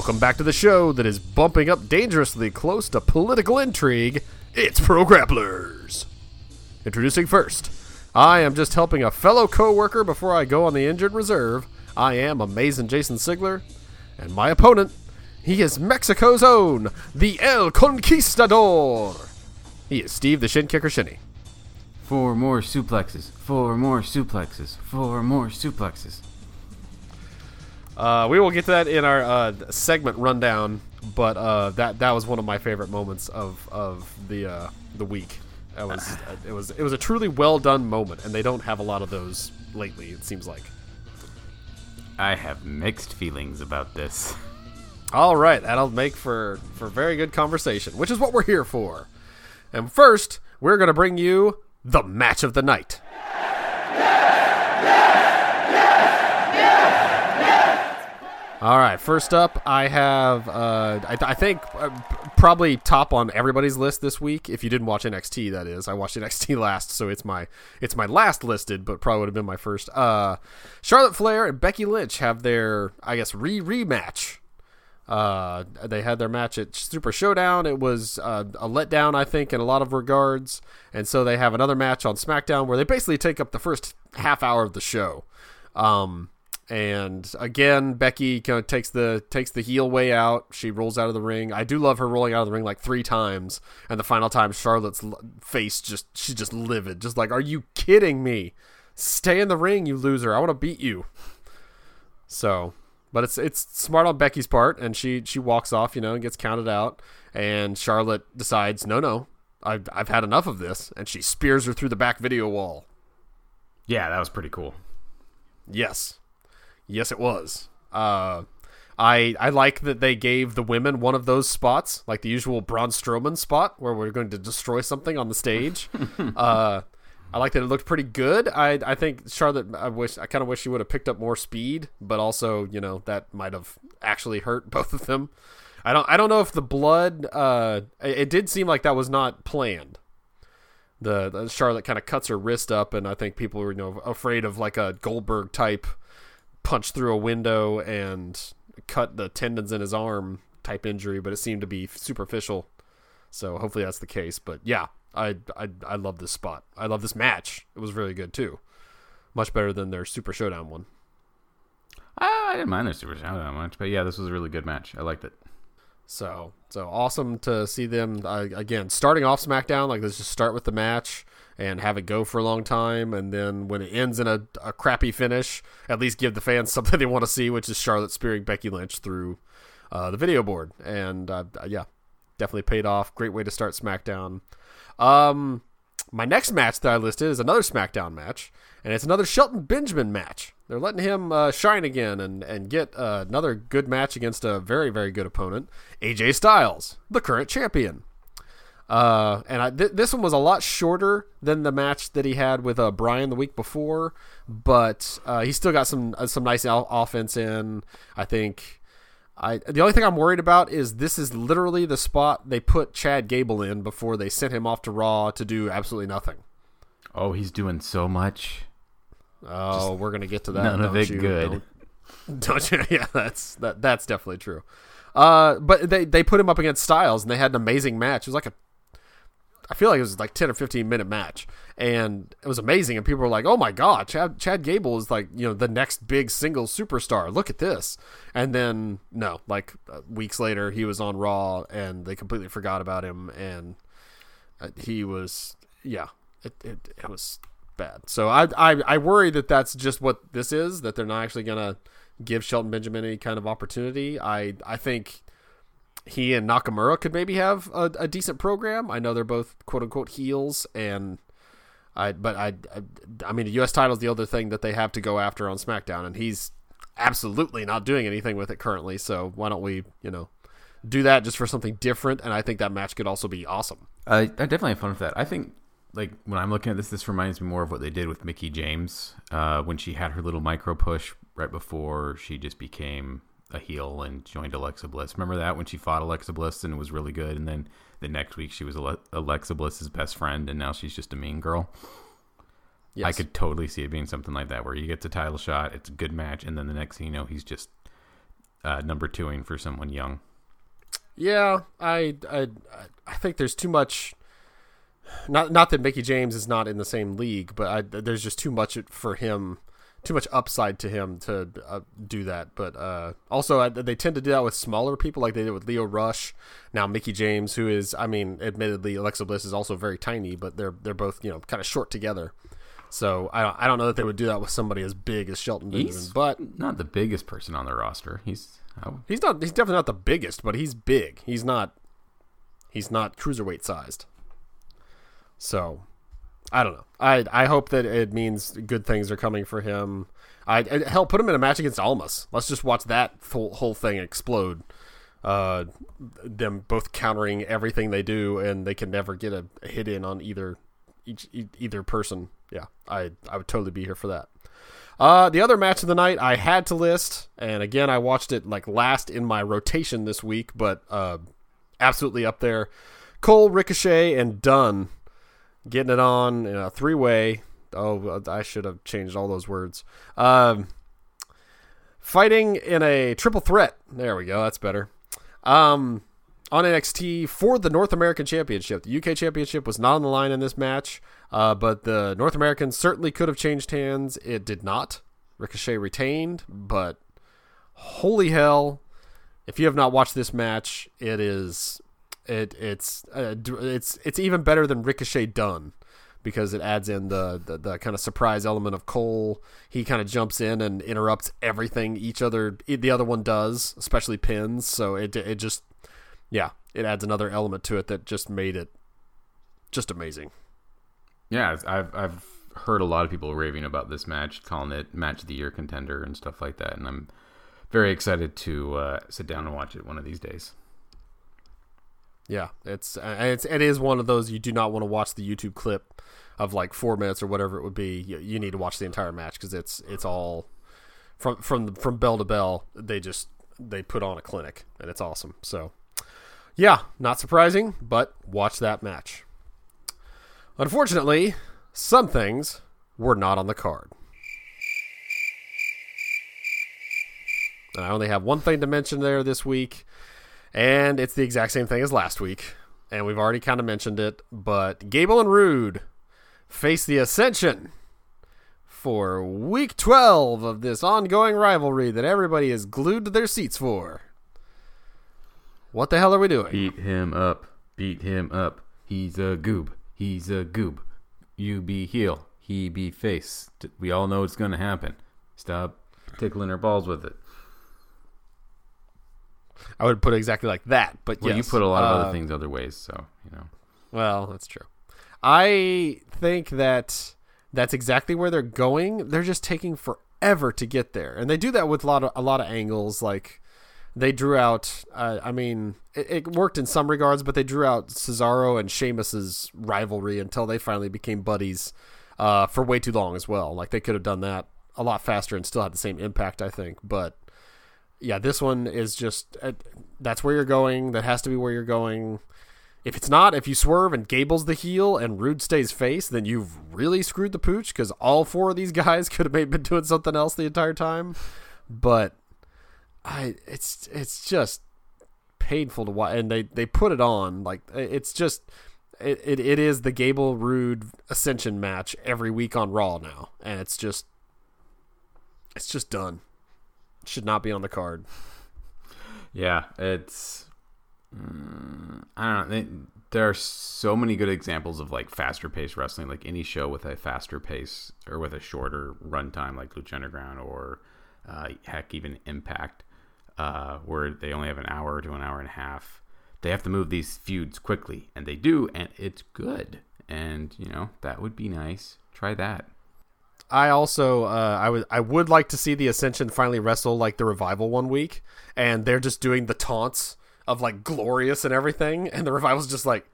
Welcome back to the show that is bumping up dangerously close to political intrigue. It's Pro Grapplers. Introducing first, I am just helping a fellow co-worker before I go on the injured reserve. I am amazing Jason Sigler, and my opponent, he is Mexico's own, the El Conquistador. He is Steve the Shin Kicker Shinny. Four more suplexes. Four more suplexes. Four more suplexes. Uh, we will get to that in our uh, segment rundown, but uh, that that was one of my favorite moments of of the uh, the week. It was it was it was a truly well done moment, and they don't have a lot of those lately. It seems like. I have mixed feelings about this. All right, that'll make for for very good conversation, which is what we're here for. And first, we're going to bring you the match of the night. All right, first up, I have, uh, I, I think, uh, probably top on everybody's list this week. If you didn't watch NXT, that is, I watched NXT last, so it's my it's my last listed, but probably would have been my first. Uh, Charlotte Flair and Becky Lynch have their, I guess, re rematch. Uh, they had their match at Super Showdown. It was uh, a letdown, I think, in a lot of regards, and so they have another match on SmackDown where they basically take up the first half hour of the show. Um, and again, Becky kind of takes the takes the heel way out. She rolls out of the ring. I do love her rolling out of the ring like three times, and the final time, Charlotte's face just she's just livid, just like, "Are you kidding me? Stay in the ring, you loser! I want to beat you." So, but it's it's smart on Becky's part, and she she walks off, you know, and gets counted out, and Charlotte decides, "No, no, I've I've had enough of this," and she spears her through the back video wall. Yeah, that was pretty cool. Yes. Yes, it was. Uh, I I like that they gave the women one of those spots, like the usual Braun Strowman spot, where we're going to destroy something on the stage. uh, I like that it looked pretty good. I I think Charlotte. I wish I kind of wish she would have picked up more speed, but also you know that might have actually hurt both of them. I don't I don't know if the blood. Uh, it, it did seem like that was not planned. The, the Charlotte kind of cuts her wrist up, and I think people were you know afraid of like a Goldberg type punch through a window and cut the tendons in his arm type injury, but it seemed to be superficial. So hopefully that's the case. But yeah, I I I love this spot. I love this match. It was really good too. Much better than their Super Showdown one. I didn't mind their Super Showdown much, but yeah, this was a really good match. I liked it. So so awesome to see them uh, again starting off SmackDown. Like let's just start with the match and have it go for a long time, and then when it ends in a, a crappy finish, at least give the fans something they want to see, which is Charlotte spearing Becky Lynch through uh, the video board. And uh, yeah, definitely paid off. Great way to start SmackDown. Um, my next match that I listed is another SmackDown match, and it's another Shelton Benjamin match. They're letting him uh, shine again and and get uh, another good match against a very very good opponent, AJ Styles, the current champion. Uh, and I, th- this one was a lot shorter than the match that he had with uh, Bryan the week before, but uh, he still got some uh, some nice al- offense in. I think. I the only thing I'm worried about is this is literally the spot they put Chad Gable in before they sent him off to Raw to do absolutely nothing. Oh, he's doing so much. Oh, Just we're gonna get to that. None of it you? good. Don't, don't you? Yeah, that's that. That's definitely true. Uh, but they they put him up against Styles and they had an amazing match. It was like a I feel like it was like 10 or 15 minute match and it was amazing and people were like, "Oh my god, Chad Chad Gable is like, you know, the next big single superstar. Look at this." And then no, like uh, weeks later he was on Raw and they completely forgot about him and uh, he was yeah, it, it it was bad. So I I I worry that that's just what this is that they're not actually going to give Shelton Benjamin any kind of opportunity. I I think he and Nakamura could maybe have a, a, decent program. I know they're both quote unquote heels, and I but I, I, I mean the U.S. title is the other thing that they have to go after on SmackDown, and he's absolutely not doing anything with it currently. So why don't we you know do that just for something different? And I think that match could also be awesome. I definitely have fun with that. I think like when I'm looking at this, this reminds me more of what they did with Mickie James uh, when she had her little micro push right before she just became a heel and joined Alexa Bliss. Remember that when she fought Alexa Bliss and it was really good, and then the next week she was Alexa Bliss's best friend, and now she's just a mean girl. Yes. I could totally see it being something like that, where he gets a title shot, it's a good match, and then the next thing you know, he's just uh, number twoing for someone young. Yeah, I, I I think there's too much. Not not that Mickie James is not in the same league, but I, there's just too much for him, too much upside to him to uh, do that. But uh, also, they tend to do that with smaller people, like they did with Lio Rush. Now Mickie James, who is, I mean, admittedly Alexa Bliss is also very tiny, but they're they're both you know kind of short together. So I don't, I don't know that they would do that with somebody as big as Shelton Benjamin, He's but not the biggest person on the roster. He's he's not he's definitely not the biggest, but he's big. He's not he's not cruiserweight sized. So I don't know. I I hope that it means good things are coming for him. I hell put him in a match against Almas. Let's just watch that whole, whole thing explode. Uh, them both countering everything they do, and they can never get a, hit in on either each either person. Yeah, I I would totally be here for that. Uh, the other match of the night I had to list, and again I watched it like last in my rotation this week, but uh, absolutely up there. Cole, Ricochet, and Dunne getting it on in a three way. Oh, I should have changed all those words. Um, fighting in a triple threat. There we go. That's better. Um, on NXT for the North American Championship. The UK Championship was not on the line in this match, uh, but the North American certainly could have changed hands. It did not. Ricochet retained, but holy hell! If you have not watched this match, it is it it's uh, it's it's even better than Ricochet Dunne because it adds in the, the, the kind of surprise element of Cole. He kind of jumps in and interrupts everything each other the other one does, especially pins. So it it just yeah, it adds another element to it that just made it just amazing. Yeah, I've I've heard a lot of people raving about this match, calling it match of the year contender and stuff like that, and I'm very excited to uh, sit down and watch it one of these days. Yeah, it's uh, it's it is one of those you do not want to watch the YouTube clip of like four minutes or whatever it would be. You, you need to watch the entire match because it's it's all from from from bell to bell. They just they put on a clinic and it's awesome. So yeah, not surprising, but watch that match. Unfortunately, some things were not on the card. And I only have one thing to mention there this week, and it's the exact same thing as last week. And we've already kind of mentioned it, but Gable and Roode face the Ascension for week 12 of this ongoing rivalry that everybody is glued to their seats for. What the hell are we doing? Beat him up. Beat him up. He's a goob. He's a goob. You be heel. He be face. We all know it's going to happen. Stop tickling her balls with it. I would put it exactly like that, but well, yes. you put a lot of uh, other things other ways, so you know. Well, that's true. I think that that's exactly where they're going. They're just taking forever to get there, and they do that with a lot of a lot of angles. Like they drew out. Uh, I mean, it, it, worked in some regards, but they drew out Cesaro and Sheamus's rivalry until they finally became buddies uh, for way too long as well. Like they could have done that a lot faster and still had the same impact, I think. But yeah, this one is just uh, that's where you're going. That has to be where you're going. If it's not, if you swerve and Gable's the heel and Roode stays face, then you've really screwed the pooch because all four of these guys could have maybe been doing something else the entire time. But I, it's it's just painful to watch, and they they put it on like it's just it, it, it is the Gable Roode Ascension match every week on Raw now, and it's just it's just done. Should not be on the card. Yeah, it's mm, I don't know. there are so many good examples of like faster paced wrestling, like any show with a faster pace or with a shorter runtime, like Lucha Underground or uh, heck, even Impact, uh, where they only have an hour to an hour and a half. They have to move these feuds quickly, and they do, and it's good. And you know that would be nice. Try that. I also uh, I would I would like to see the Ascension finally wrestle like the Revival one week, and they're just doing the taunts of like glorious and everything, and the Revival's just like,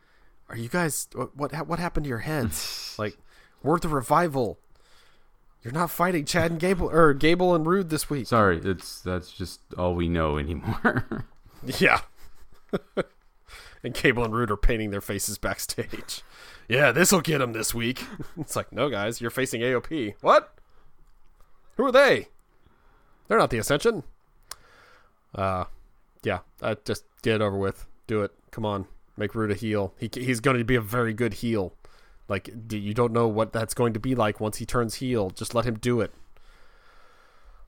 "Are you guys what what, what happened to your heads? like, we're the Revival. You're not fighting Chad and Gable or Gable and Roode this week. Sorry, it's that's just all we know anymore. yeah." and Gable and Roode are painting their faces backstage yeah, this will get him this week. it's like, no, guys, you're facing AOP. What? Who are they? They're not the Ascension. Uh, yeah, uh, just get it over with. Do it. Come on, make Roode a heel. He he's going to be a very good heel. Like you don't know what that's going to be like once he turns heel. Just let him do it.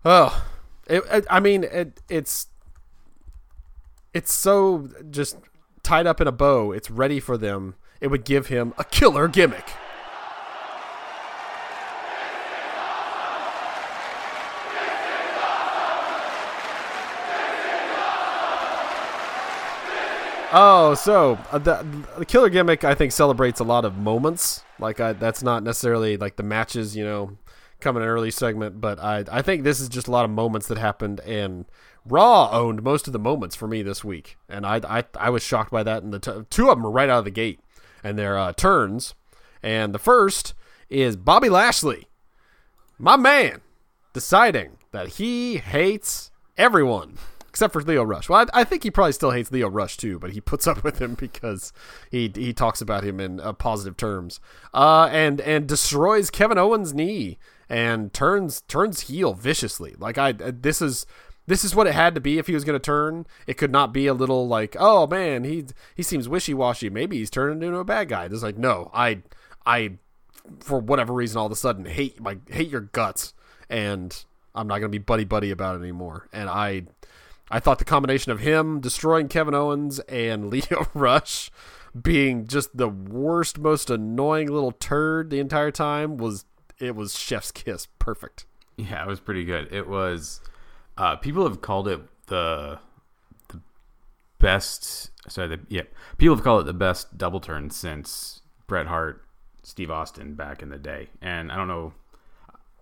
Oh, it, it, I mean, it, it's it's so just tied up in a bow. It's ready for them. It would give him a killer gimmick. Oh, so uh, the, the killer gimmick I think celebrates a lot of moments. Like I, that's not necessarily like the matches, you know, come in an early segment, but I I think this is just a lot of moments that happened and Raw owned most of the moments for me this week, and I I, I was shocked by that. And the t- two of them are right out of the gate, and they're uh, turns. And the first is Bobby Lashley, my man, deciding that he hates everyone except for Lio Rush. Well, I, I, think he probably still hates Lio Rush too, but he puts up with him because he he talks about him in uh, positive terms. Uh, and and destroys Kevin Owens' knee and turns turns heel viciously. Like I this is this is what it had to be if he was going to turn. It could not be a little like, oh man, he he seems wishy washy. Maybe he's turning into a bad guy. It's like, no, I I for whatever reason all of a sudden hate my hate your guts, and I'm not going to be buddy buddy about it anymore. And I I thought the combination of him destroying Kevin Owens and Lio Rush being just the worst, most annoying little turd the entire time was it was chef's kiss. Perfect. Yeah, it was pretty good. It was uh, people have called it the the best. Sorry, the, yeah, people have called it the best double turn since Bret Hart, Steve Austin back in the day. And I don't know.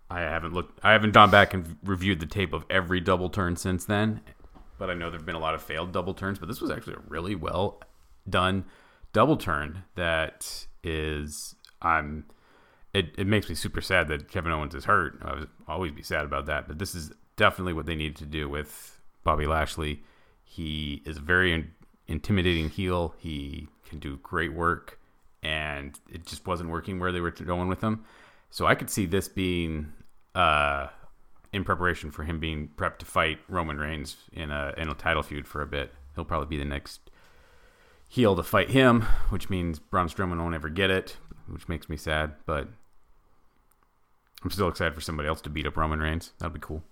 I haven't looked. I haven't gone back and reviewed the tape of every double turn since then. But I know there've been a lot of failed double turns. But this was actually a really well done double turn that is. I'm. It, it makes me super sad that Kevin Owens is hurt. I would always be sad about that. But this is definitely what they needed to do with Bobby Lashley. He is a very in- intimidating heel. He can do great work, and it just wasn't working where they were going with him. So I could see this being uh, in preparation for him being prepped to fight Roman Reigns in a in a title feud for a bit. He'll probably be the next heel to fight him, which means Braun Strowman won't ever get it, which makes me sad. But I'm still excited for somebody else to beat up Roman Reigns. That'd be cool.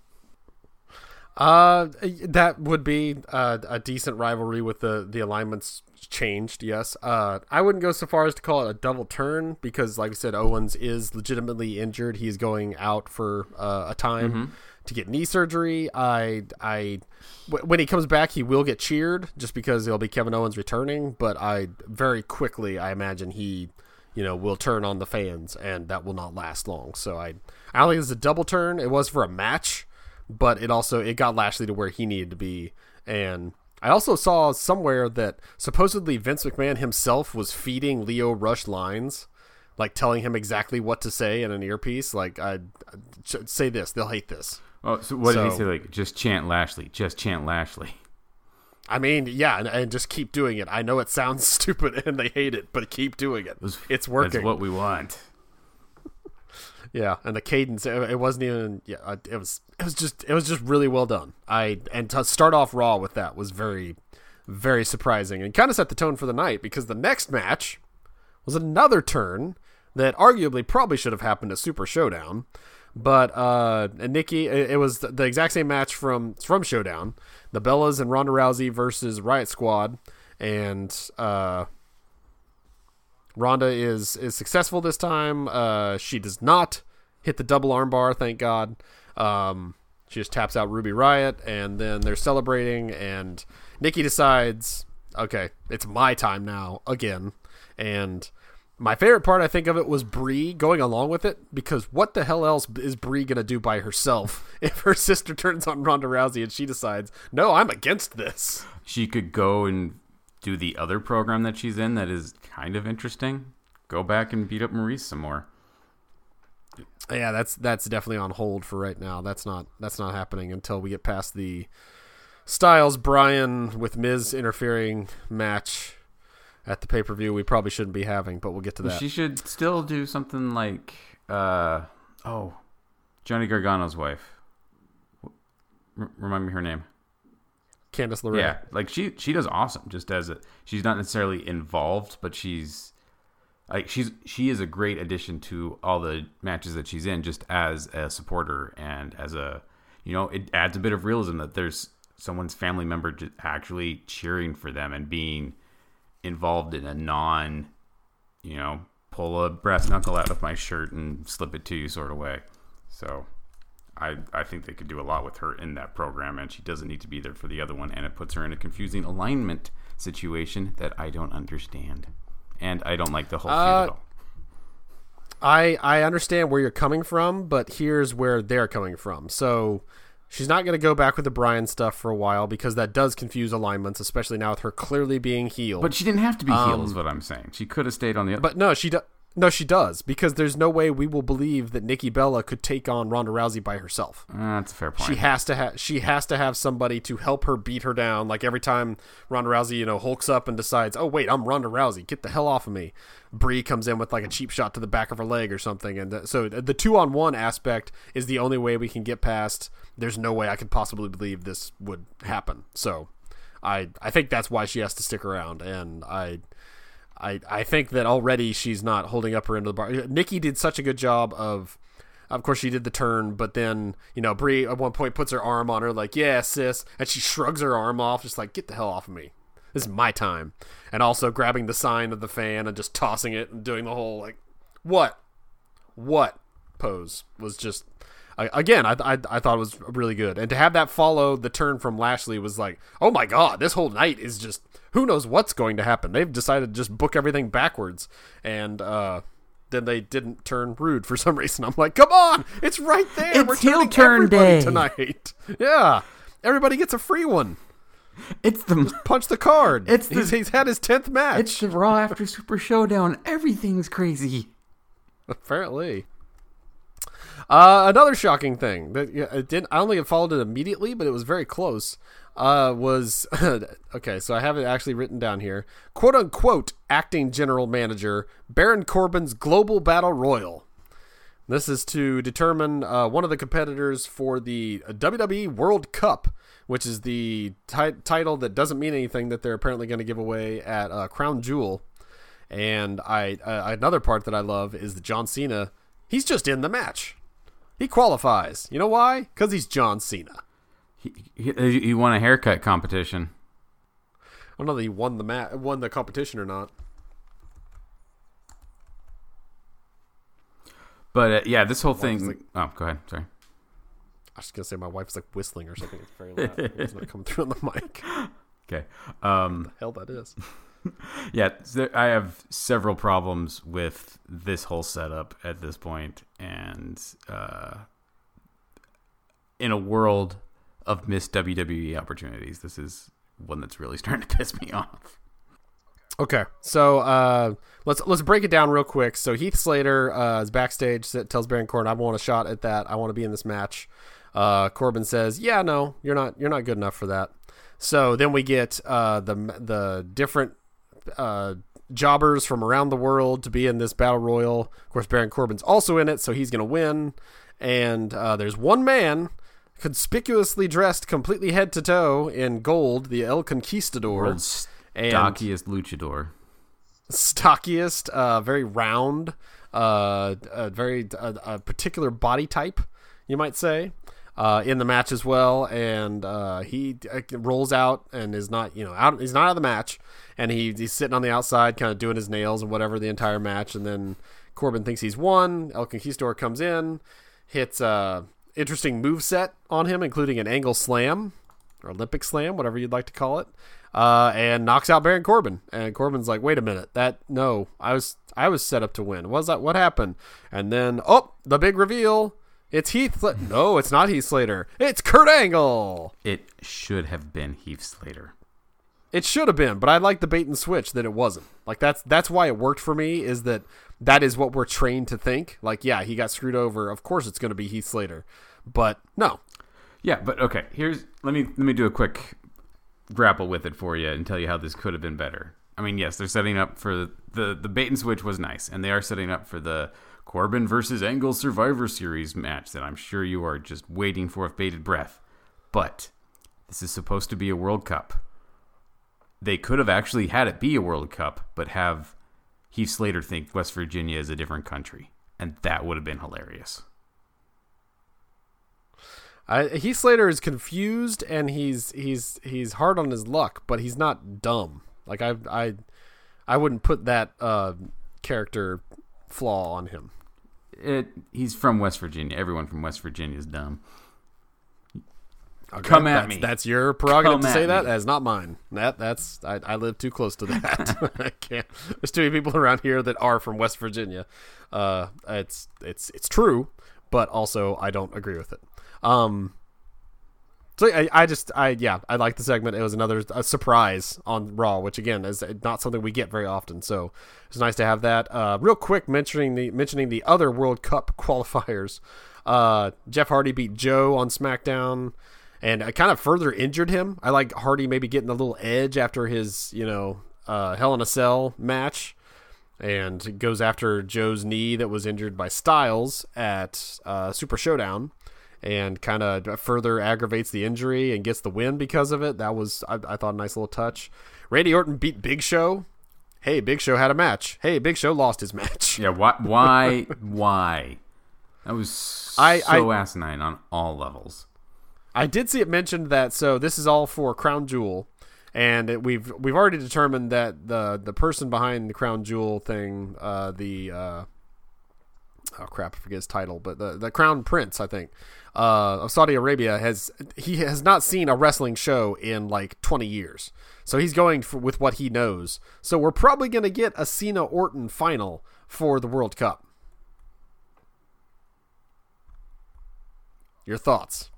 Uh, that would be uh, a decent rivalry with the the alignments changed. Yes. Uh, I wouldn't go so far as to call it a double turn because, like I said, Owens is legitimately injured. He's going out for uh, a time mm-hmm. to get knee surgery. I I w- when he comes back, he will get cheered just because it'll be Kevin Owens returning. But I very quickly, I imagine he you know, will turn on the fans, and that will not last long. So I, I don't think it's a double turn. It was for a match, but it also it got Lashley to where he needed to be. And I also saw somewhere that supposedly Vince McMahon himself was feeding Lio Rush lines, like telling him exactly what to say in an earpiece. Like, I say this, they'll hate this. Oh, so what so, did he say? Like, just chant Lashley, just chant Lashley. I mean, yeah, and, and, just keep doing it. I know it sounds stupid and they hate it, but keep doing it. It's working. That's what we want. Yeah, and the cadence it, it, wasn't even yeah, it was it was just it was just really well done. I and to start off raw with that was very very surprising and kind of set the tone for the night because the next match was another turn that arguably probably should have happened at Super Showdown. But uh and Nikki it, it was the exact same match from from Showdown. The Bellas and Ronda Rousey versus Riott Squad and uh Ronda is is successful this time. Uh, she does not hit the double armbar, thank God. Um, she just taps out Ruby Riott, and then they're celebrating. And Nikki decides, okay, it's my time now again. And my favorite part, I think, of it was Brie going along with it because what the hell else is Brie gonna do by herself if her sister turns on Ronda Rousey and she decides, no, I'm against this? She could go and do the other program that she's in that is kind of interesting. Go back and beat up Maurice some more. Yeah, that's that's definitely on hold for right now. That's not that's not happening until we get past the Styles Bryan with Miz interfering match at the pay per view. We probably shouldn't be having, but we'll get to that. She should still do something like uh oh, Johnny Gargano's wife. R- remind me her name. Candice LeRae. Yeah, like she she does awesome. Just as a, she's not necessarily involved, but she's like she's she is a great addition to all the matches that she's in, just as a supporter and as a you know it adds a bit of realism that there's someone's family member just actually cheering for them and being involved in a non you know pull a brass knuckle out of my shirt and slip it to you sort of way. So I, I think they could do a lot with her in that program, and she doesn't need to be there for the other one, and it puts her in a confusing alignment situation that I don't understand, and I don't like the whole feud Uh, at all. I I understand where you're coming from, but here's where they're coming from. So she's not going to go back with the Bryan stuff for a while because that does confuse alignments, especially now with her clearly being healed. But she didn't have to be heel, is what I'm saying. She could have stayed on the. Um, But no, she does. No, she does because there's no way we will believe that Nikki Bella could take on Ronda Rousey by herself. Uh, that's a fair point. She has to have she has to have somebody to help her beat her down. Like every time Ronda Rousey, you know, hulks up and decides, "Oh wait, I'm Ronda Rousey. Get the hell off of me." Brie comes in with like a cheap shot to the back of her leg or something, and th- so the two on one aspect is the only way we can get past. There's no way I could possibly believe this would happen. So, I I think that's why she has to stick around, and I. I, I think that already she's not holding up her end of the bar. Nikki did such a good job of of course, she did the turn, but then you know Brie at one point puts her arm on her, like "Yeah, sis," and she shrugs her arm off, just like "Get the hell off of me! This is my time." And also grabbing the sign of the fan and just tossing it and doing the whole like "What, what?" pose was just I, again I, I I thought it was really good, and to have that follow the turn from Lashley was like, "Oh my god, this whole night is just who knows what's going to happen." They've decided to just book everything backwards, and uh, then they didn't turn Roode for some reason. I'm like, come on, it's right there. It's We're heel turn day." tonight. Yeah, everybody gets a free one. it's the Punch the card. It's the- he's, he's had his tenth match. it's the Raw after Super Showdown. Everything's crazy. Apparently. Uh, another shocking thing that it didn't. I only followed it immediately, but it was very close. Uh, was okay. So I have it actually written down here. "Quote unquote" acting general manager Baron Corbin's global battle royal. This is to determine uh, one of the competitors for the WWE World Cup, which is the ti- title that doesn't mean anything that they're apparently going to give away at uh, Crown Jewel. And I uh, another part that I love is that John Cena. He's just in the match. He qualifies. You know why? Because he's John Cena. He, he, he won a haircut competition. I don't know that he won the ma- won the competition or not. But uh, yeah, this whole thing. like- oh, go ahead. Sorry. I was just gonna say my wife's like whistling or something. It's very loud. It's not coming through on the mic. Okay. Um, Hell, that is. yeah, I have several problems with this whole setup at this point, and uh, in a world of missed WWE opportunities, this is one that's really starting to piss me off. Okay, so uh, let's let's break it down real quick. So Heath Slater uh, is backstage, tells Baron Corbin, "I want a shot at that. I want to be in this match." Uh, Corbin says, "Yeah, no, you're not. You're not good enough for that." So then we get uh, the the different uh, jobbers from around the world to be in this battle royal. Of course, Baron Corbin's also in it, so he's going to win. And uh, there's one man conspicuously dressed completely head to toe in gold, the El Conquistador. World's And- stockiest luchador. stockiest, uh, very round, uh, a very a particular body type, you might say, uh, in the match as well. And uh, he uh, rolls out and is not, you know, out. He's not out of the match, and he, he's sitting on the outside, kind of doing his nails and whatever the entire match. And then Corbin thinks he's won. El Conquistador comes in, hits a interesting move set on him, including an angle slam or Olympic Slam, whatever you'd like to call it, uh, and knocks out Baron Corbin. And Corbin's like, "Wait a minute, that no, I was I was set up to win. Was that what happened?" And then, oh, the big reveal. It's Heath. Sla- no, it's not Heath Slater. It's Kurt Angle. It should have been Heath Slater. It should have been, but I like the bait and switch that it wasn't. Like that's that's why it worked for me. Is that that is what we're trained to think. Like, yeah, he got screwed over. Of course, it's going to be Heath Slater. But no, Yeah, but okay. Here's let me let me do a quick grapple with it for you and tell you how this could have been better. I mean, yes, they're setting up for the the bait and switch was nice, and they are setting up for the Corbin versus Angle Survivor Series match that I'm sure you are just waiting for with bated breath. But This is supposed to be a World Cup. They could have actually had it be a World Cup, but have Heath Slater think West Virginia is a different country, and that would have been hilarious. I, Heath Slater is confused and he's he's he's hard on his luck, but he's not dumb. Like I I I wouldn't put that uh, character flaw on him. It, he's from West Virginia. Everyone from West Virginia is dumb. Okay, Come at that's, me. That's your prerogative Come to say that. That's not mine. That that's I, I live too close to that. I can't. There's too many people around here that are from West Virginia. Uh, it's it's it's true, but also I don't agree with it. Um. So I, I just I yeah I like the segment. It was another surprise on Raw, which again is not something we get very often. So it's nice to have that. Uh, real quick mentioning the mentioning the other World Cup qualifiers. Uh, Jeff Hardy beat Joe on SmackDown, and I kind of further injured him. I like Hardy maybe getting a little edge after his you know uh, Hell in a Cell match, and goes after Joe's knee that was injured by Styles at uh, Super Showdown and kind of further aggravates the injury and gets the win because of it. That was, I, I thought, a nice little touch. Randy Orton beat Big Show. Hey, Big Show had a match. Hey, Big Show lost his match. Yeah, why? Why? why? That was I- so I- asinine on all levels. I did see it mentioned that so this is all for Crown Jewel, and it, we've we've already determined that the the person behind the Crown Jewel thing, uh, the uh, oh crap, I forget his title, but the the Crown Prince, I think, uh, of Saudi Arabia has he has not seen a wrestling show in like twenty years, so he's going for, with what he knows. So we're probably going to get a Cena Orton final for the World Cup. Your thoughts?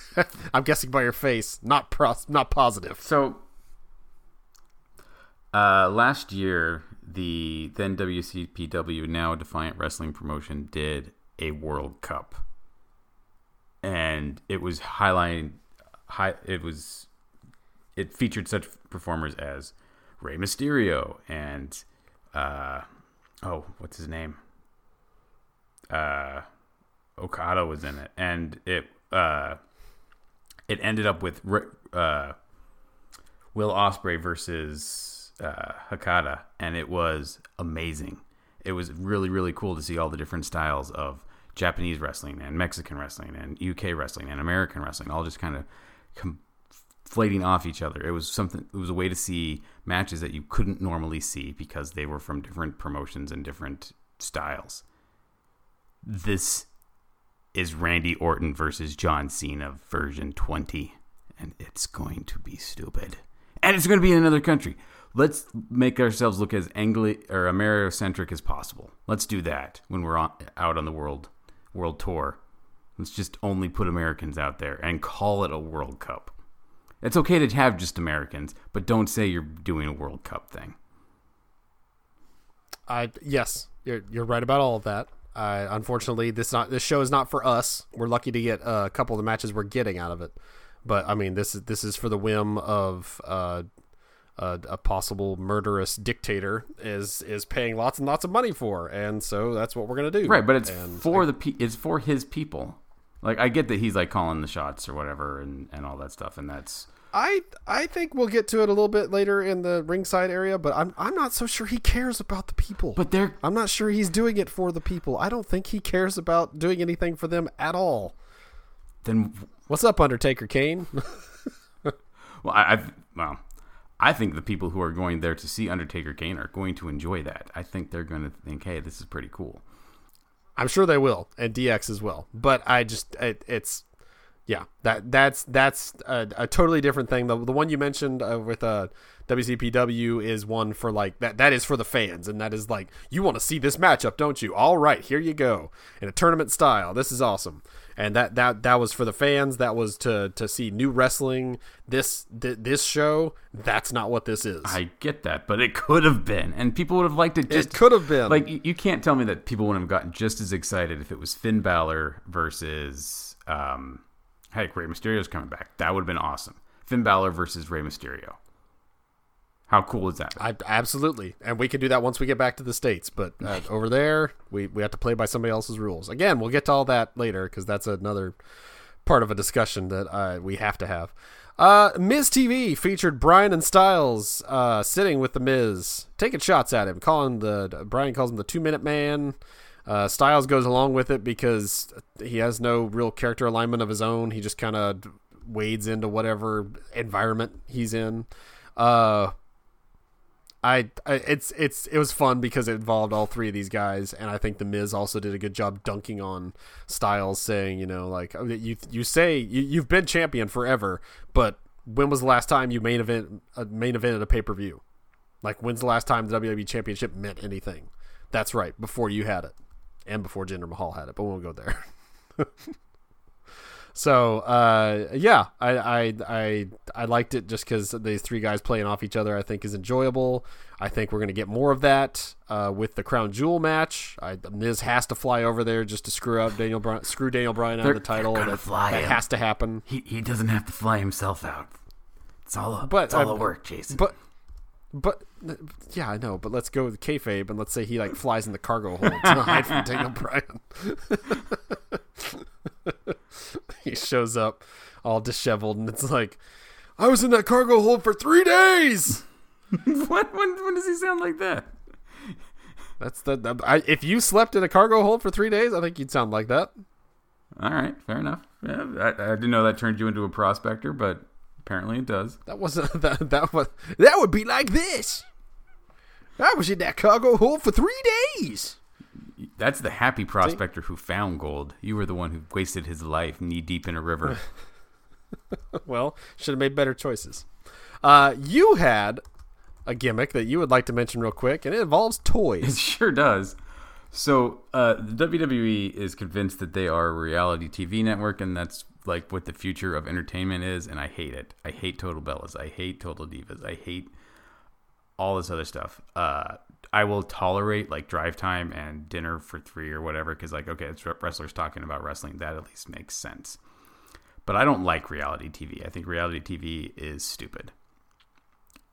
I'm guessing by your face, not pros- not positive. So, uh, last year, the then WCPW, now Defiant Wrestling Promotion, did a World Cup, and it was highlighting. High, it was, it featured such performers as Rey Mysterio and, uh, oh, what's his name? Uh, Okada was in it, and it uh, it ended up with uh, Will Ospreay versus uh, Hakata, and it was amazing. It was really really cool to see all the different styles of Japanese wrestling and Mexican wrestling and UK wrestling and American wrestling, all just kind of conflating off each other. It was something. It was a way to see matches that you couldn't normally see because they were from different promotions and different styles. This is Randy Orton versus John Cena version 20. And it's going to be stupid. And it's going to be in another country. Let's make ourselves look as Angli or Americentric as possible. Let's do that when we're on, out on the world world tour. Let's just only put Americans out there and call it a World Cup. It's okay to have just Americans, but don't say you're doing a World Cup thing. I yes, you're you're right about all of that. Uh, unfortunately, this not this show is not for us. We're lucky to get a couple of the matches we're getting out of it, but I mean this is this is for the whim of uh, a, a possible murderous dictator is is paying lots and lots of money for, and so that's what we're gonna do. Right, but it's And for the pe- it's for his people. Like I get that he's like calling the shots or whatever and, and all that stuff, and that's I I think we'll get to it a little bit later in the ringside area, but I'm I'm not so sure he cares about the people. but they're I'm not sure he's doing it for the people. I don't think he cares about doing anything for them at all. then What's up, Undertaker Kane? well I, I well I think the people who are going there to see Undertaker Kane are going to enjoy that. I think they're going to think, hey, this is pretty cool. I'm sure they will, and DX as well. But I just it, it's yeah that that's that's a, a totally different thing. The the one you mentioned uh, with uh, WCPW is one for like that that is for the fans, and that is like you want to see this matchup, don't you? All right, here you go in a tournament style. This is awesome. And that, that that was for the fans. That was to to see new wrestling. This th- this show. That's not what this is. I get that, but it could have been, and people would have liked it. Just it could have been like you, can't tell me that people wouldn't have gotten just as excited if it was Finn Balor versus um, heck, Rey Mysterio's coming back. That would have been awesome. Finn Balor versus Rey Mysterio. How cool is that? I, absolutely, and we can do that once we get back to the states. But uh, over there, we we have to play by somebody else's rules. Again, we'll get to all that later because that's another part of a discussion that uh, we have to have. Uh, Miz TV featured Bryan and Styles uh, sitting with the Miz, taking shots at him, calling the Bryan calls him the Two Minute Man. Uh, Styles goes along with it because he has no real character alignment of his own. He just kind of wades into whatever environment he's in. Uh, I, I, it's it's it was fun because it involved all three of these guys, and I think the Miz also did a good job dunking on Styles, saying you know like oh, you you say you, you've been champion forever, but when was the last time you main event uh, a main event at a pay per view? Like when's the last time the WWE Championship meant anything? That's right, before you had it, and before Jinder Mahal had it, but we won't go there. So uh, yeah, I, I I I liked it just because these three guys playing off each other. I think is enjoyable. I think we're gonna get more of that uh, with the crown jewel match. I, Miz has to fly over there just to screw up Daniel Bryan, screw Daniel Bryan out of the title. That, fly that him. has to happen. He he doesn't have to fly himself out. It's all a, But, it's all uh, a work, Jason. But but yeah, I know. But let's go with kayfabe and let's say he like flies in the cargo hold to hide from Daniel Bryan. he shows up all disheveled and it's like, I was in that cargo hold for three days. what when when does he sound like that? That's the, the I, if you slept in a cargo hold for three days, I think you'd sound like that. All right, fair enough. Yeah, I, I didn't know that turned you into a prospector, but apparently it does. That wasn't that that was that would be like this. I was in that cargo hold for three days. That's the happy prospector who found gold. You were the one who wasted his life knee deep in a river. well, should have made better choices. Uh, you had a gimmick that you would like to mention real quick, and it involves toys. It sure does. So uh, the WWE is convinced that they are a reality TV network, and that's like what the future of entertainment is. And I hate it. I hate Total Bellas. I hate Total Divas. I hate all this other stuff. Uh, I will tolerate like drive time and dinner for three or whatever because like okay, it's wrestlers talking about wrestling. That at least makes sense. But I don't like reality TV. I think reality TV is stupid.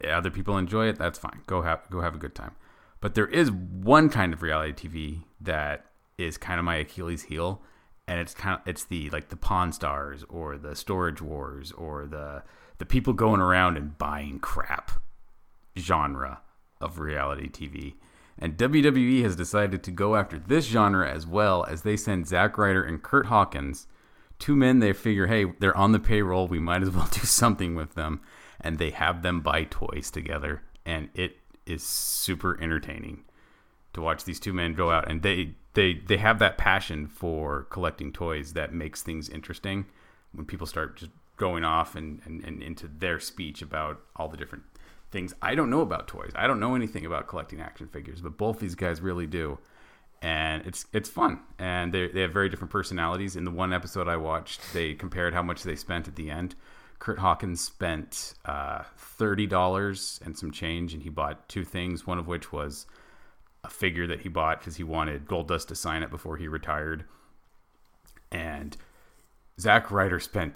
Other people enjoy it. That's fine. Go have go have a good time. But there is one kind of reality TV that is kind of my Achilles heel, and it's kind of it's the like the Pawn Stars or the Storage Wars or the the people going around and buying crap genre of reality TV. And WWE has decided to go after this genre as well as they send Zack Ryder and Kurt Hawkins, two men they figure, hey, they're on the payroll, we might as well do something with them. And they have them buy toys together. And it is super entertaining to watch these two men go out and they they they have that passion for collecting toys that makes things interesting when people start just going off and, and, and into their speech about all the different things i don't know about toys. I don't know anything about collecting action figures but both these guys really do. And it's it's fun. And they they have very different personalities. In the one episode i watched they compared how much they spent at the end. Kurt Hawkins spent uh, thirty dollars and some change, and he bought two things. One of which was a figure that he bought because he wanted Goldust to sign it before he retired. And Zack Ryder spent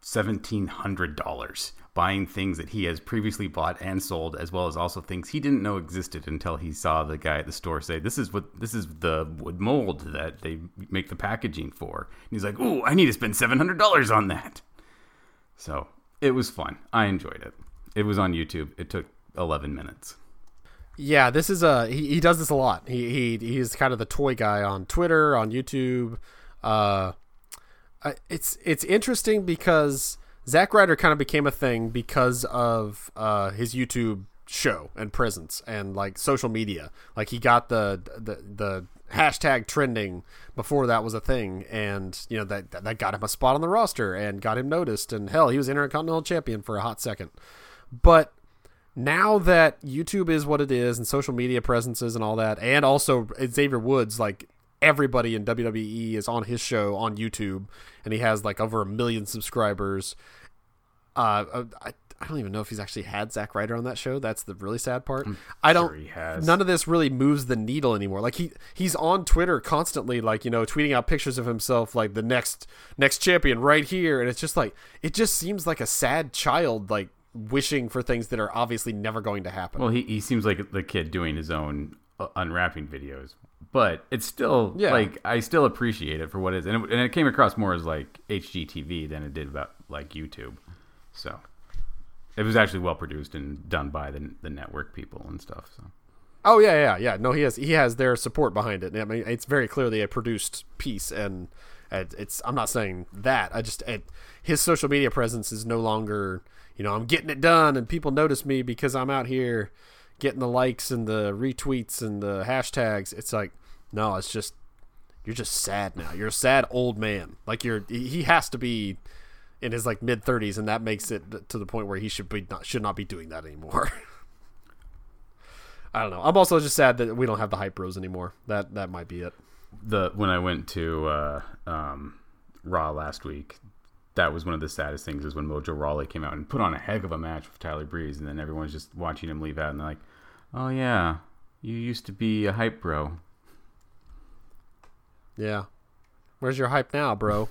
seventeen hundred dollars buying things that he has previously bought and sold, as well as also things he didn't know existed until he saw the guy at the store say, "This is what this is the wood mold that they make the packaging for." And he's like, "Ooh, I need to spend seven hundred dollars on that." So it was fun. I enjoyed it. It was on YouTube. It took 11 minutes. Yeah, this is a he, he does this a lot. He he he's kind of the toy guy on Twitter, on YouTube. Uh, it's it's interesting because Zack Ryder kind of became a thing because of uh, his YouTube show and presence and like social media. Like he got the the the hashtag trending before that was a thing, and you know that that got him a spot on the roster and got him noticed. And hell, he was Intercontinental Champion for a hot second. But now that YouTube is what it is and social media presences and all that, and also Xavier Woods, like everybody in WWE is on his show on YouTube, and he has like over a million subscribers. Uh, I, I don't even know if he's actually had Zack Ryder on that show. That's the really sad part. I don't. sure. None of this really moves the needle anymore. Like he he's on Twitter constantly, like you know, tweeting out pictures of himself, like the next next champion right here, and it's just like it just seems like a sad child, like wishing for things that are obviously never going to happen. Well, he, he seems like the kid doing his own uh, unwrapping videos, but it's still Yeah. like I still appreciate it for what it is, and it, and it came across more as like HGTV than it did about like YouTube. So it was actually well produced and done by the the network people and stuff. So Oh yeah, yeah, yeah. No, he has he has their support behind it. I mean, it's very clearly a produced piece, and it's. I'm not saying that. I just it, his social media presence is no longer. You know, I'm getting it done, and people notice me because I'm out here getting the likes and the retweets and the hashtags. It's like, no, it's just you're just sad now. You're a sad old man. Like you're he has to be in his like mid 30s, and that makes it to the point where he should be not, should not be doing that anymore. I don't know. I'm also just sad that we don't have the hype bros anymore. That that might be it. The when I went to uh, um, Raw last week, that was one of the saddest things is when Mojo Rawley came out and put on a heck of a match with Tyler Breeze, and then everyone's just watching him leave out, and they're like, "Oh yeah, you used to be a hype bro." Yeah. Where's your hype now, bro?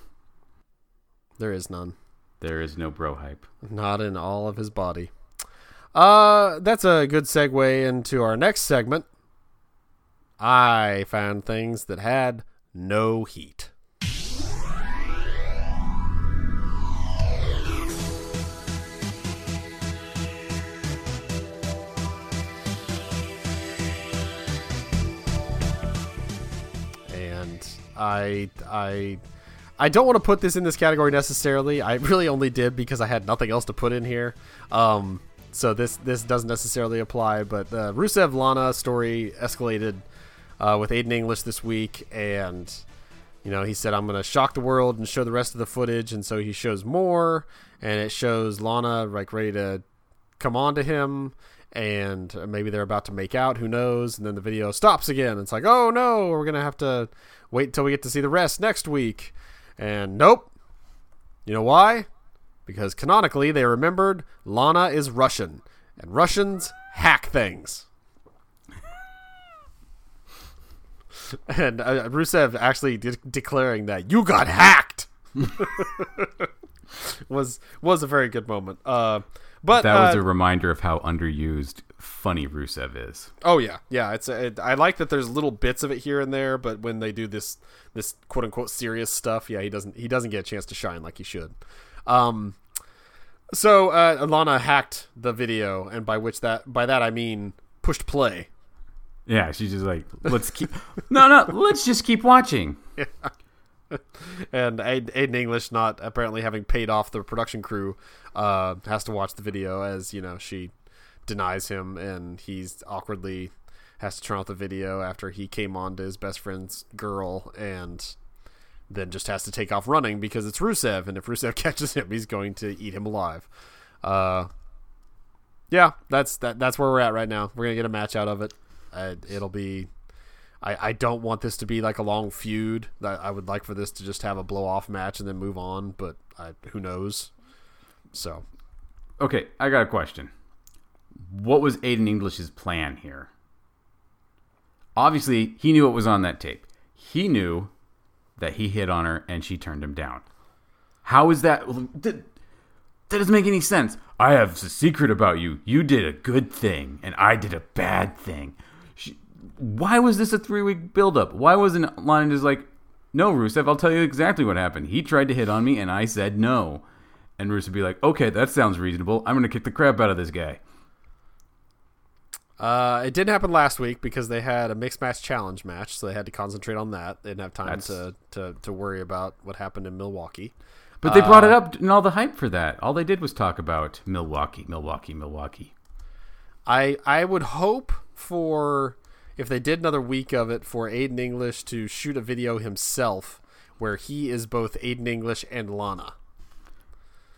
there is none. There is no bro hype. Not in all of his body. Uh, that's a good segue into our next segment. I found things that had no heat. I I I don't want to put this in this category necessarily. I really only did because I had nothing else to put in here. Um, so this this doesn't necessarily apply. But the Rusev Lana story escalated uh, with Aiden English this week, and you know he said I'm going to shock the world and show the rest of the footage, and so he shows more, and it shows Lana like ready to come on to him. And maybe they're about to make out. Who knows? And then the video stops again. It's like, oh no, we're gonna have to wait until we get to see the rest next week. And nope. You know why? Because canonically they remembered Lana is Russian, and Russians hack things. and uh, Rusev actually de- declaring that you got hacked was was a very good moment. Uh, but that was uh, a reminder of how underused funny Rusev is. Oh yeah, yeah. It's it, I like that there's little bits of it here and there, but when they do this this quote unquote serious stuff, yeah, he doesn't he doesn't get a chance to shine like he should. Um, so uh, Alana hacked the video, and by which that by that I mean pushed play. Yeah, she's just like, let's keep. no, no, let's just keep watching. and Aiden English, not apparently having paid off the production crew, uh, has to watch the video as you know she denies him, and he's awkwardly has to turn off the video after he came on to his best friend's girl, and then just has to take off running because it's Rusev, and if Rusev catches him, he's going to eat him alive. Uh, yeah, that's that. That's where we're at right now. We're gonna get a match out of it. Uh, it'll be I, I don't want this to be like a long feud. I would like for this to just have a blow off match and then move on, but I, who knows? So, okay, I got a question. What was Aiden English's plan here? Obviously, he knew what was on that tape. He knew that he hit on her and she turned him down. How is that? That, that doesn't make any sense. I have a secret about you. You did a good thing, and I did a bad thing. Why was this a three week buildup? Why wasn't Lana just like, no, Rusev, I'll tell you exactly what happened. He tried to hit on me, and I said no. And Rusev be like, okay, that sounds reasonable. I'm going to kick the crap out of this guy. Uh, it didn't happen last week because they had a mixed match challenge match, so they had to concentrate on that. They didn't have time to, to, to worry about what happened in Milwaukee. But they brought uh, it up and all the hype for that. All they did was talk about Milwaukee, Milwaukee, Milwaukee. I I would hope for if they did another week of it for Aiden English to shoot a video himself where he is both Aiden English and Lana.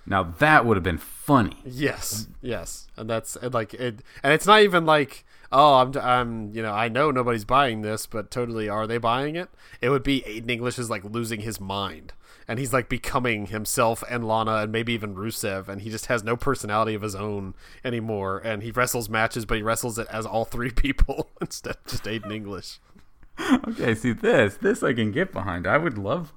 Now that would have been funny. Yes, yes, and that's and like it, and it's not even like oh I'm I'm you know I know nobody's buying this, but totally are they buying it? It would be Aiden English is like losing his mind, and he's like becoming himself and Lana and maybe even Rusev, and he just has no personality of his own anymore, and he wrestles matches, but he wrestles it as all three people instead of just Aiden English. okay, see this this I can get behind. I would love,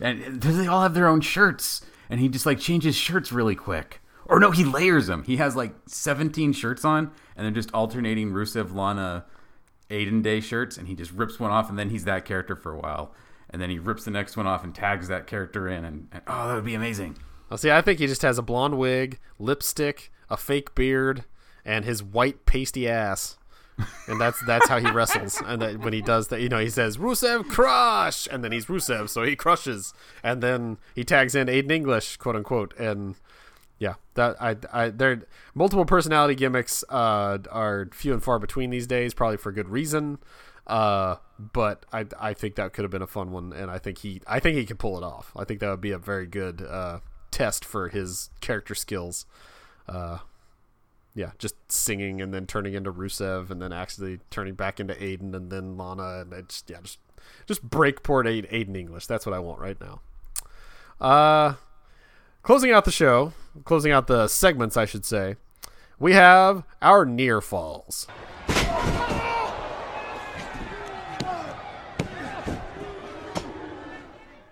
and do they all have their own shirts and he just like changes shirts really quick. Or no, he layers them. He has like 17 shirts on, and they're just alternating Rusev, Lana, Aiden Day shirts, and he just rips one off, and then he's that character for a while, and then he rips the next one off and tags that character in, and, and oh, that would be amazing. I'll see. I think he just has a blonde wig, lipstick, a fake beard, and his white pasty ass. and that's that's how he wrestles. And that when he does that, you know, he says Rusev crush, and then he's Rusev, so he crushes, and then he tags in Aiden English, quote unquote, and yeah, that I I there multiple personality gimmicks uh, are few and far between these days, probably for good reason. Uh, but I I think that could have been a fun one, and I think he I think he could pull it off. I think that would be a very good uh, test for his character skills. Uh, yeah, just singing and then turning into Rusev and then actually turning back into Aiden and then Lana and it's yeah, just just break port Aiden English. That's what I want right now. Uh closing out the show, closing out the segments, I should say, we have our near falls.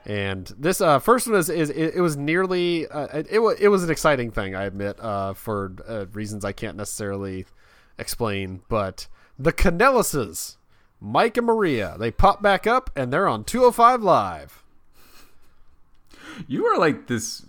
And this uh, first one is, is it, it was nearly uh, it, it was it was an exciting thing I admit uh, for uh, reasons I can't necessarily explain, but the Kanellises, Mike and Maria, they pop back up and they're on 205 live. You are like this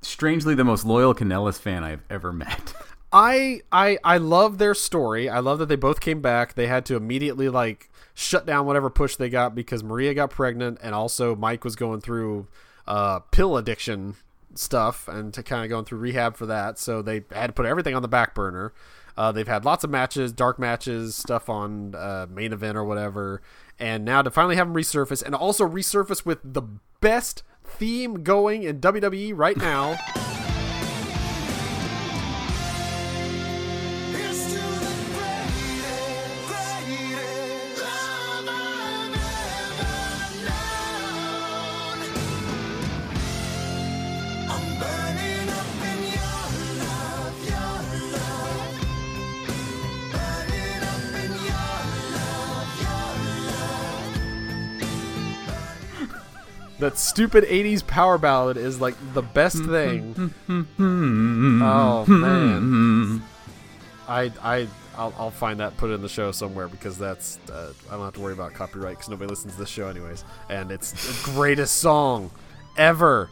strangely the most loyal Kanellis fan I've ever met. I I I love their story. I love that they both came back. They had to immediately like shut down whatever push they got because Maria got pregnant and also Mike was going through uh, pill addiction stuff and to kind of going through rehab for that. So they had to put everything on the back burner. Uh, they've had lots of matches, dark matches, stuff on uh, main event or whatever, and now to finally have them resurface and also resurface with the best theme going in WWE right now. That stupid 80s power ballad is like the best thing. oh man. I I I'll, I'll find that put it in the show somewhere because that's uh, I don't have to worry about copyright because nobody listens to this show anyways, and it's the greatest song ever.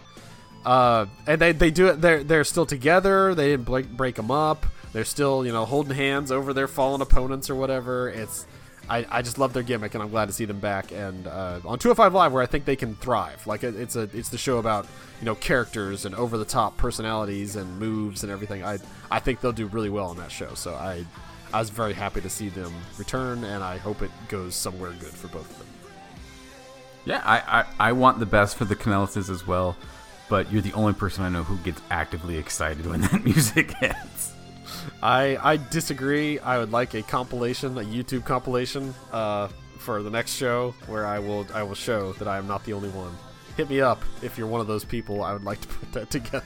Uh, and they, they do it. They're they're still together. They didn't break, break them up. They're still you know holding hands over their fallen opponents or whatever. It's I, I just love their gimmick, and I'm glad to see them back. And uh, on 205 Live, where I think they can thrive, like it's a it's the show about you know characters and over the top personalities and moves and everything. I I think they'll do really well on that show. So I I was very happy to see them return, and I hope it goes somewhere good for both of them. Yeah, I I, I want the best for the Kanellises as well, but you're the only person I know who gets actively excited when that music hits. I I disagree. I would like a compilation, a YouTube compilation, uh, for the next show where I will I will show that I am not the only one. Hit me up if you're one of those people. I would like to put that together.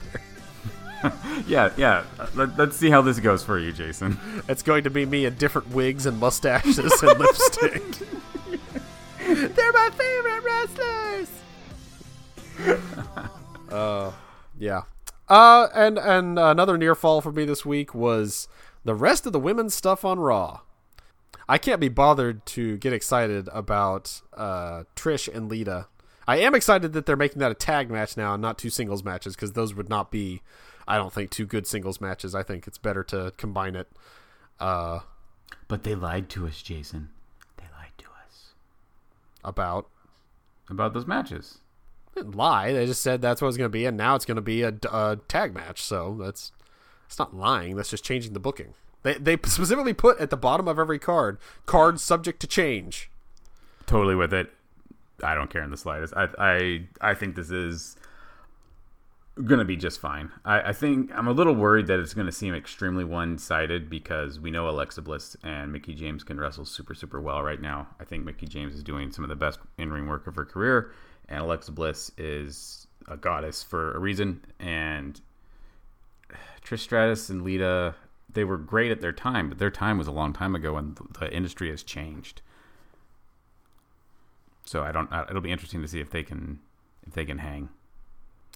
yeah, yeah. Let, us see how this goes for you, Jason. It's going to be me in different wigs and mustaches and lipstick. They're my favorite wrestlers. Oh, uh, yeah. Uh, and and another near fall for me this week was the rest of the women's stuff on Raw. I can't be bothered to get excited about uh, Trish and Lita. I am excited that they're making that a tag match now and not two singles matches because those would not be, I don't think, two good singles matches. I think it's better to combine it. Uh, but they lied to us, Jason. They lied to us about about those matches lie. They just said that's what it's going to be, and now it's going to be a, a, tag match. So that's it's not lying. That's just changing the booking. They they specifically put at the bottom of every card card subject to change. Totally with it. I don't care in the slightest. I I I think this is gonna be just fine. I, I think I'm a little worried that it's gonna seem extremely one sided because we know Alexa Bliss and Mickie James can wrestle super super well right now. I think Mickie James is doing some of the best in ring work of her career and Alexa Bliss is a goddess for a reason. And Trish Stratus and Lita, they were great at their time, but their time was a long time ago, and the industry has changed. So I don't. It'll be interesting to see if they can if they can hang.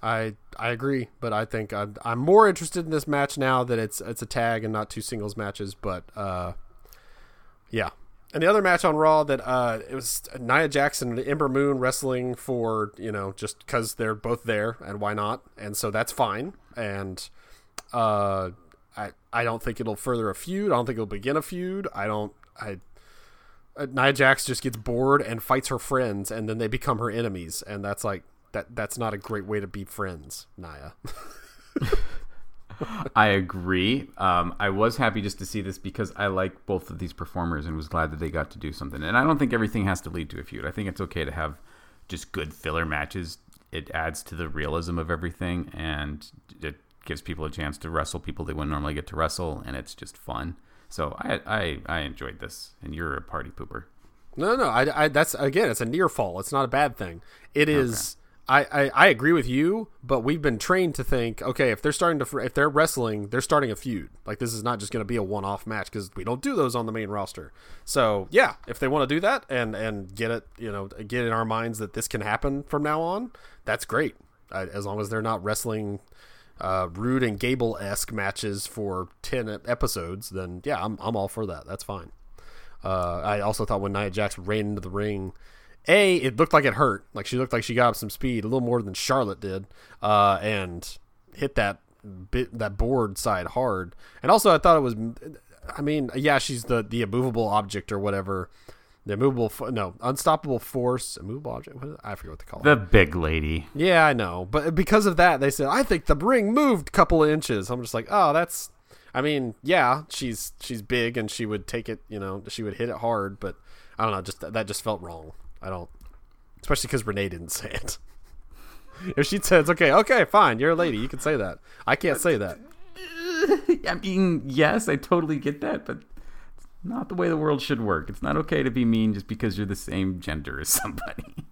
I I agree, but I think I'm, I'm more interested in this match now that it's it's a tag and not two singles matches. But uh, yeah, and the other match on Raw that uh, it was Nia Jackson and Ember Moon wrestling for you know just because they're both there and why not, and so that's fine. And uh, I I don't think it'll further a feud. I don't think it'll begin a feud. I don't I. Uh, Nia Jax just gets bored and fights her friends, and then they become her enemies, and that's like that. That's not a great way to be friends, Nia. I agree. Um, I was happy just to see this because I like both of these performers and was glad that they got to do something. And I don't think everything has to lead to a feud. I think it's okay to have just good filler matches. It adds to the realism of everything and it gives people a chance to wrestle people they wouldn't normally get to wrestle, and it's just fun. So I I, I enjoyed this, and you're a party pooper. No, no, I, I that's again, it's a near fall. It's not a bad thing. It is. Okay I, I, I agree with you, but we've been trained to think, okay, if they're starting to, if they're wrestling, they're starting a feud. Like this is not just going to be a one-off match because we don't do those on the main roster. So yeah, if they want to do that and and get it, you know, get in our minds that this can happen from now on, that's great. Uh, as long as they're not wrestling uh, Roode and Gable esque matches for ten episodes, then yeah, I'm I'm all for that. That's fine. Uh, I also thought when Nia Jax ran into the ring a, it looked like it hurt. Like she looked like she got up some speed, a little more than Charlotte did, uh, and hit that bit that board side hard. And also, I thought it was. I mean, yeah, she's the the immovable object or whatever. The immovable, no, unstoppable force, immovable object. What is, I forget what they call it. The big lady. Yeah, I know, but because of that, they said I think the ring moved a couple of inches. I'm just like, oh, that's. I mean, yeah, she's she's big and she would take it. You know, she would hit it hard, but I don't know. Just that just felt wrong. I don't, especially because Renee didn't say it. if she says, "Okay, okay, fine, you're a lady, you can say that," I can't say that. I mean, yes, I totally get that, but it's not the way the world should work. It's not okay to be mean just because you're the same gender as somebody.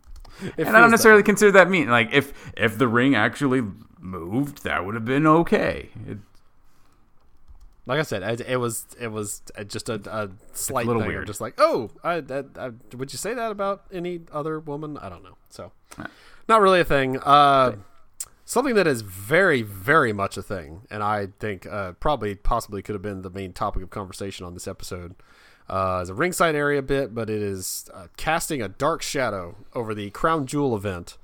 It and I don't necessarily that. consider that mean. Like if if the ring actually moved, that would have been okay. It, like I said, it, was it was just a, a slight a little thing. weird. just like, oh, I, I, I, would you say that about any other woman? I don't know. So, not really a thing. Uh, something that is very, very much a thing, and I think uh, probably, possibly could have been the main topic of conversation on this episode. Uh, is a ringside area bit, but it is uh, casting a dark shadow over the Crown Jewel event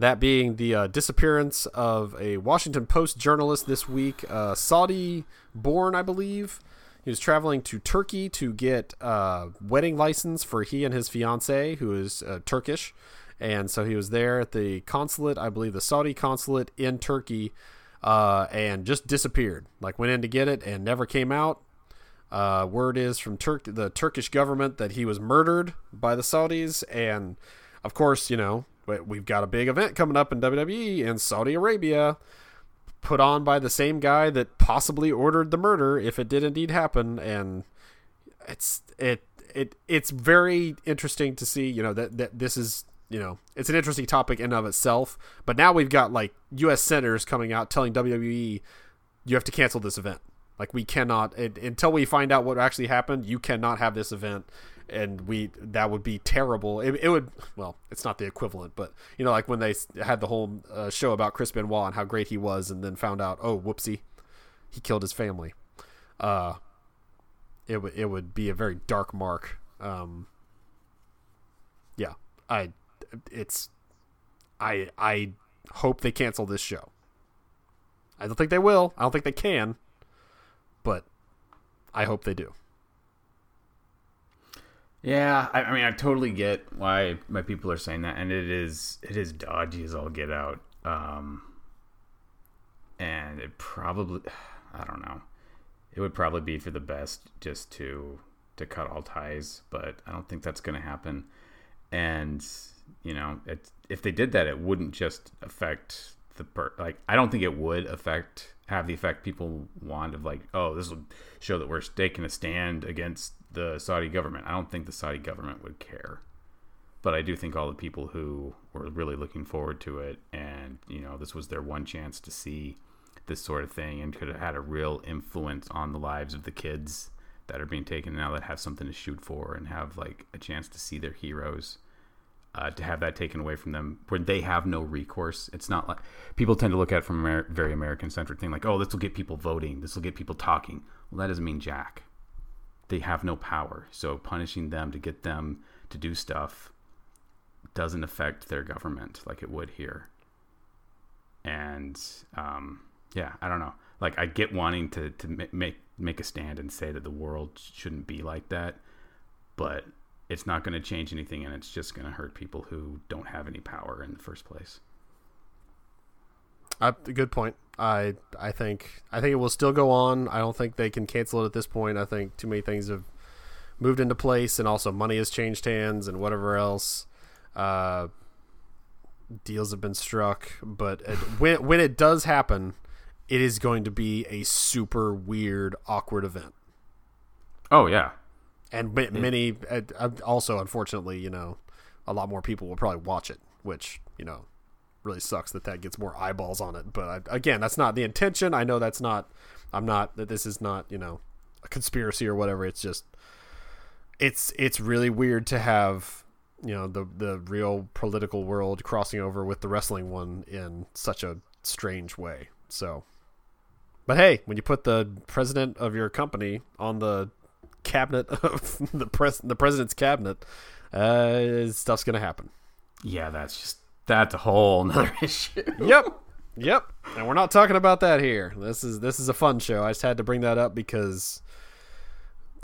that being the uh, disappearance of a Washington Post journalist this week, uh, Saudi born, I believe. He was traveling to Turkey to get a uh, wedding license for he and his fiancee, who is uh, Turkish. And so he was there at the consulate, I believe the Saudi consulate in Turkey, uh, and just disappeared. Like went in to get it and never came out. Uh, word is from Turk the Turkish government that he was murdered by the Saudis, and of course, you know we've got a big event coming up in WWE in Saudi Arabia, put on by the same guy that possibly ordered the murder if it did indeed happen, and it's it it it's very interesting to see. You know that that this is you know it's an interesting topic in of itself, but now we've got like U.S. senators coming out telling WWE you have to cancel this event. Like we cannot it, until we find out what actually happened. You cannot have this event and we that would be terrible. It, it, would well, it's not the equivalent, but you know, like when they had the whole uh, show about Chris Benoit and how great he was, and then found out, oh, whoopsie, he killed his family. Uh, it would it would be a very dark mark. Um, yeah, I it's I I hope they cancel this show. I don't think they will. I don't think they can, but I hope they do. Yeah, I, I, mean, I totally get why my people are saying that, and it is it is dodgy as all get out. Um, and it probably, I don't know, it would probably be for the best just to to cut all ties, but I don't think that's going to happen. And you know, it, if they did that, it wouldn't just affect the per like. I don't think it would affect have the effect people want of like, oh, this will show that we're taking a stand against the Saudi government. I don't think the Saudi government would care. But I do think all the people who were really looking forward to it and, you know, this was their one chance to see this sort of thing and could have had a real influence on the lives of the kids that are being taken now that have something to shoot for and have like a chance to see their heroes. Uh, to have that taken away from them where they have no recourse. It's not like people tend to look at it from a very American centric thing, like, oh, this will get people voting, this will get people talking. Well, that doesn't mean jack they have no power. So punishing them to get them to do stuff doesn't affect their government like it would here. And um, yeah, I don't know. Like I get wanting to to make make a stand and say that the world shouldn't be like that, but it's not going to change anything, and it's just going to hurt people who don't have any power in the first place. Uh, good point. I I think I think it will still go on. I don't think they can cancel it at this point. I think too many things have moved into place, and also money has changed hands, and whatever else. Uh, deals have been struck, but it, when when it does happen, it is going to be a super weird, awkward event. Oh yeah, and many uh, also, unfortunately, you know, a lot more people will probably watch it, which you know really sucks that that gets more eyeballs on it. But I, again, that's not the intention. I know that's not. I'm not that this is not you know a conspiracy or whatever. It's just it's it's really weird to have you know the the real political world crossing over with the wrestling one in such a strange way. So, but hey, when you put the president of your company on the cabinet of the pres the president's cabinet, uh, stuff's gonna happen. Yeah, that's just that's a whole nother issue. yep. Yep. And we're not talking about that here. This is this is a fun show. I just had to bring that up because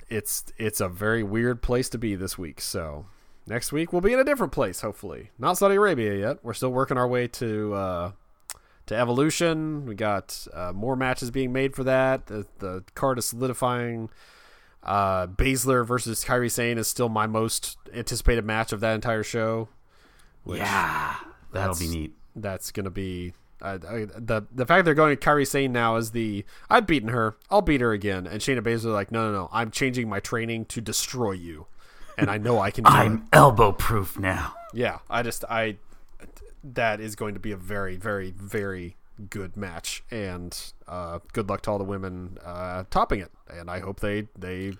it's it's a very weird place to be this week. So next week we'll be in a different place, hopefully. Not Saudi Arabia yet. We're still working our way to uh, to Evolution. We got uh, more matches being made for that. The, the card is solidifying. Uh, Baszler versus Kairi Sane is still my most anticipated match of that entire show. Which, yeah. That'll be neat. That's gonna be uh, the the fact they're going to Kairi Sane now is the I've beaten her, I'll beat her again, and Shayna Baszler like no no no I'm changing my training to destroy you, and I know I can. I'm it. elbow proof now. Yeah, I just I that is going to be a very very very good match, and uh, good luck to all the women uh, topping it, and I hope they they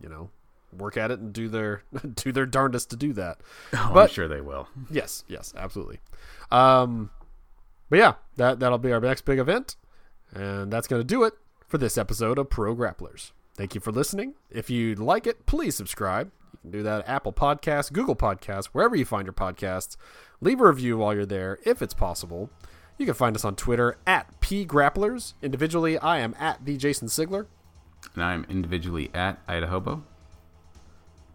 you know work at it and do their do their darndest to do that. Oh, but, I'm sure they will. Yes, yes, absolutely. Um, but yeah, that that'll be our next big event, and that's going to do it for this episode of Pro Grapplers. Thank you for listening. If you like it, please subscribe. You can do that at Apple Podcasts, Google Podcasts, wherever you find your podcasts. Leave a review while you're there, if it's possible. You can find us on Twitter at P Grapplers. Individually, I am at the Jason Sigler. And I'm individually at Idahobo.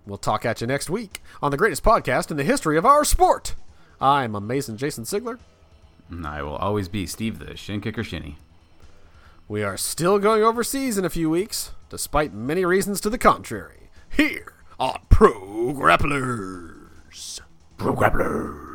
We'll talk at you next week on the greatest podcast in the history of our sport. I'm amazing Jason Sigler. And I will always be Steve the Shin Kicker Shinny. We are still going overseas in a few weeks, despite many reasons to the contrary. Here on Pro Grapplers. Pro Grapplers.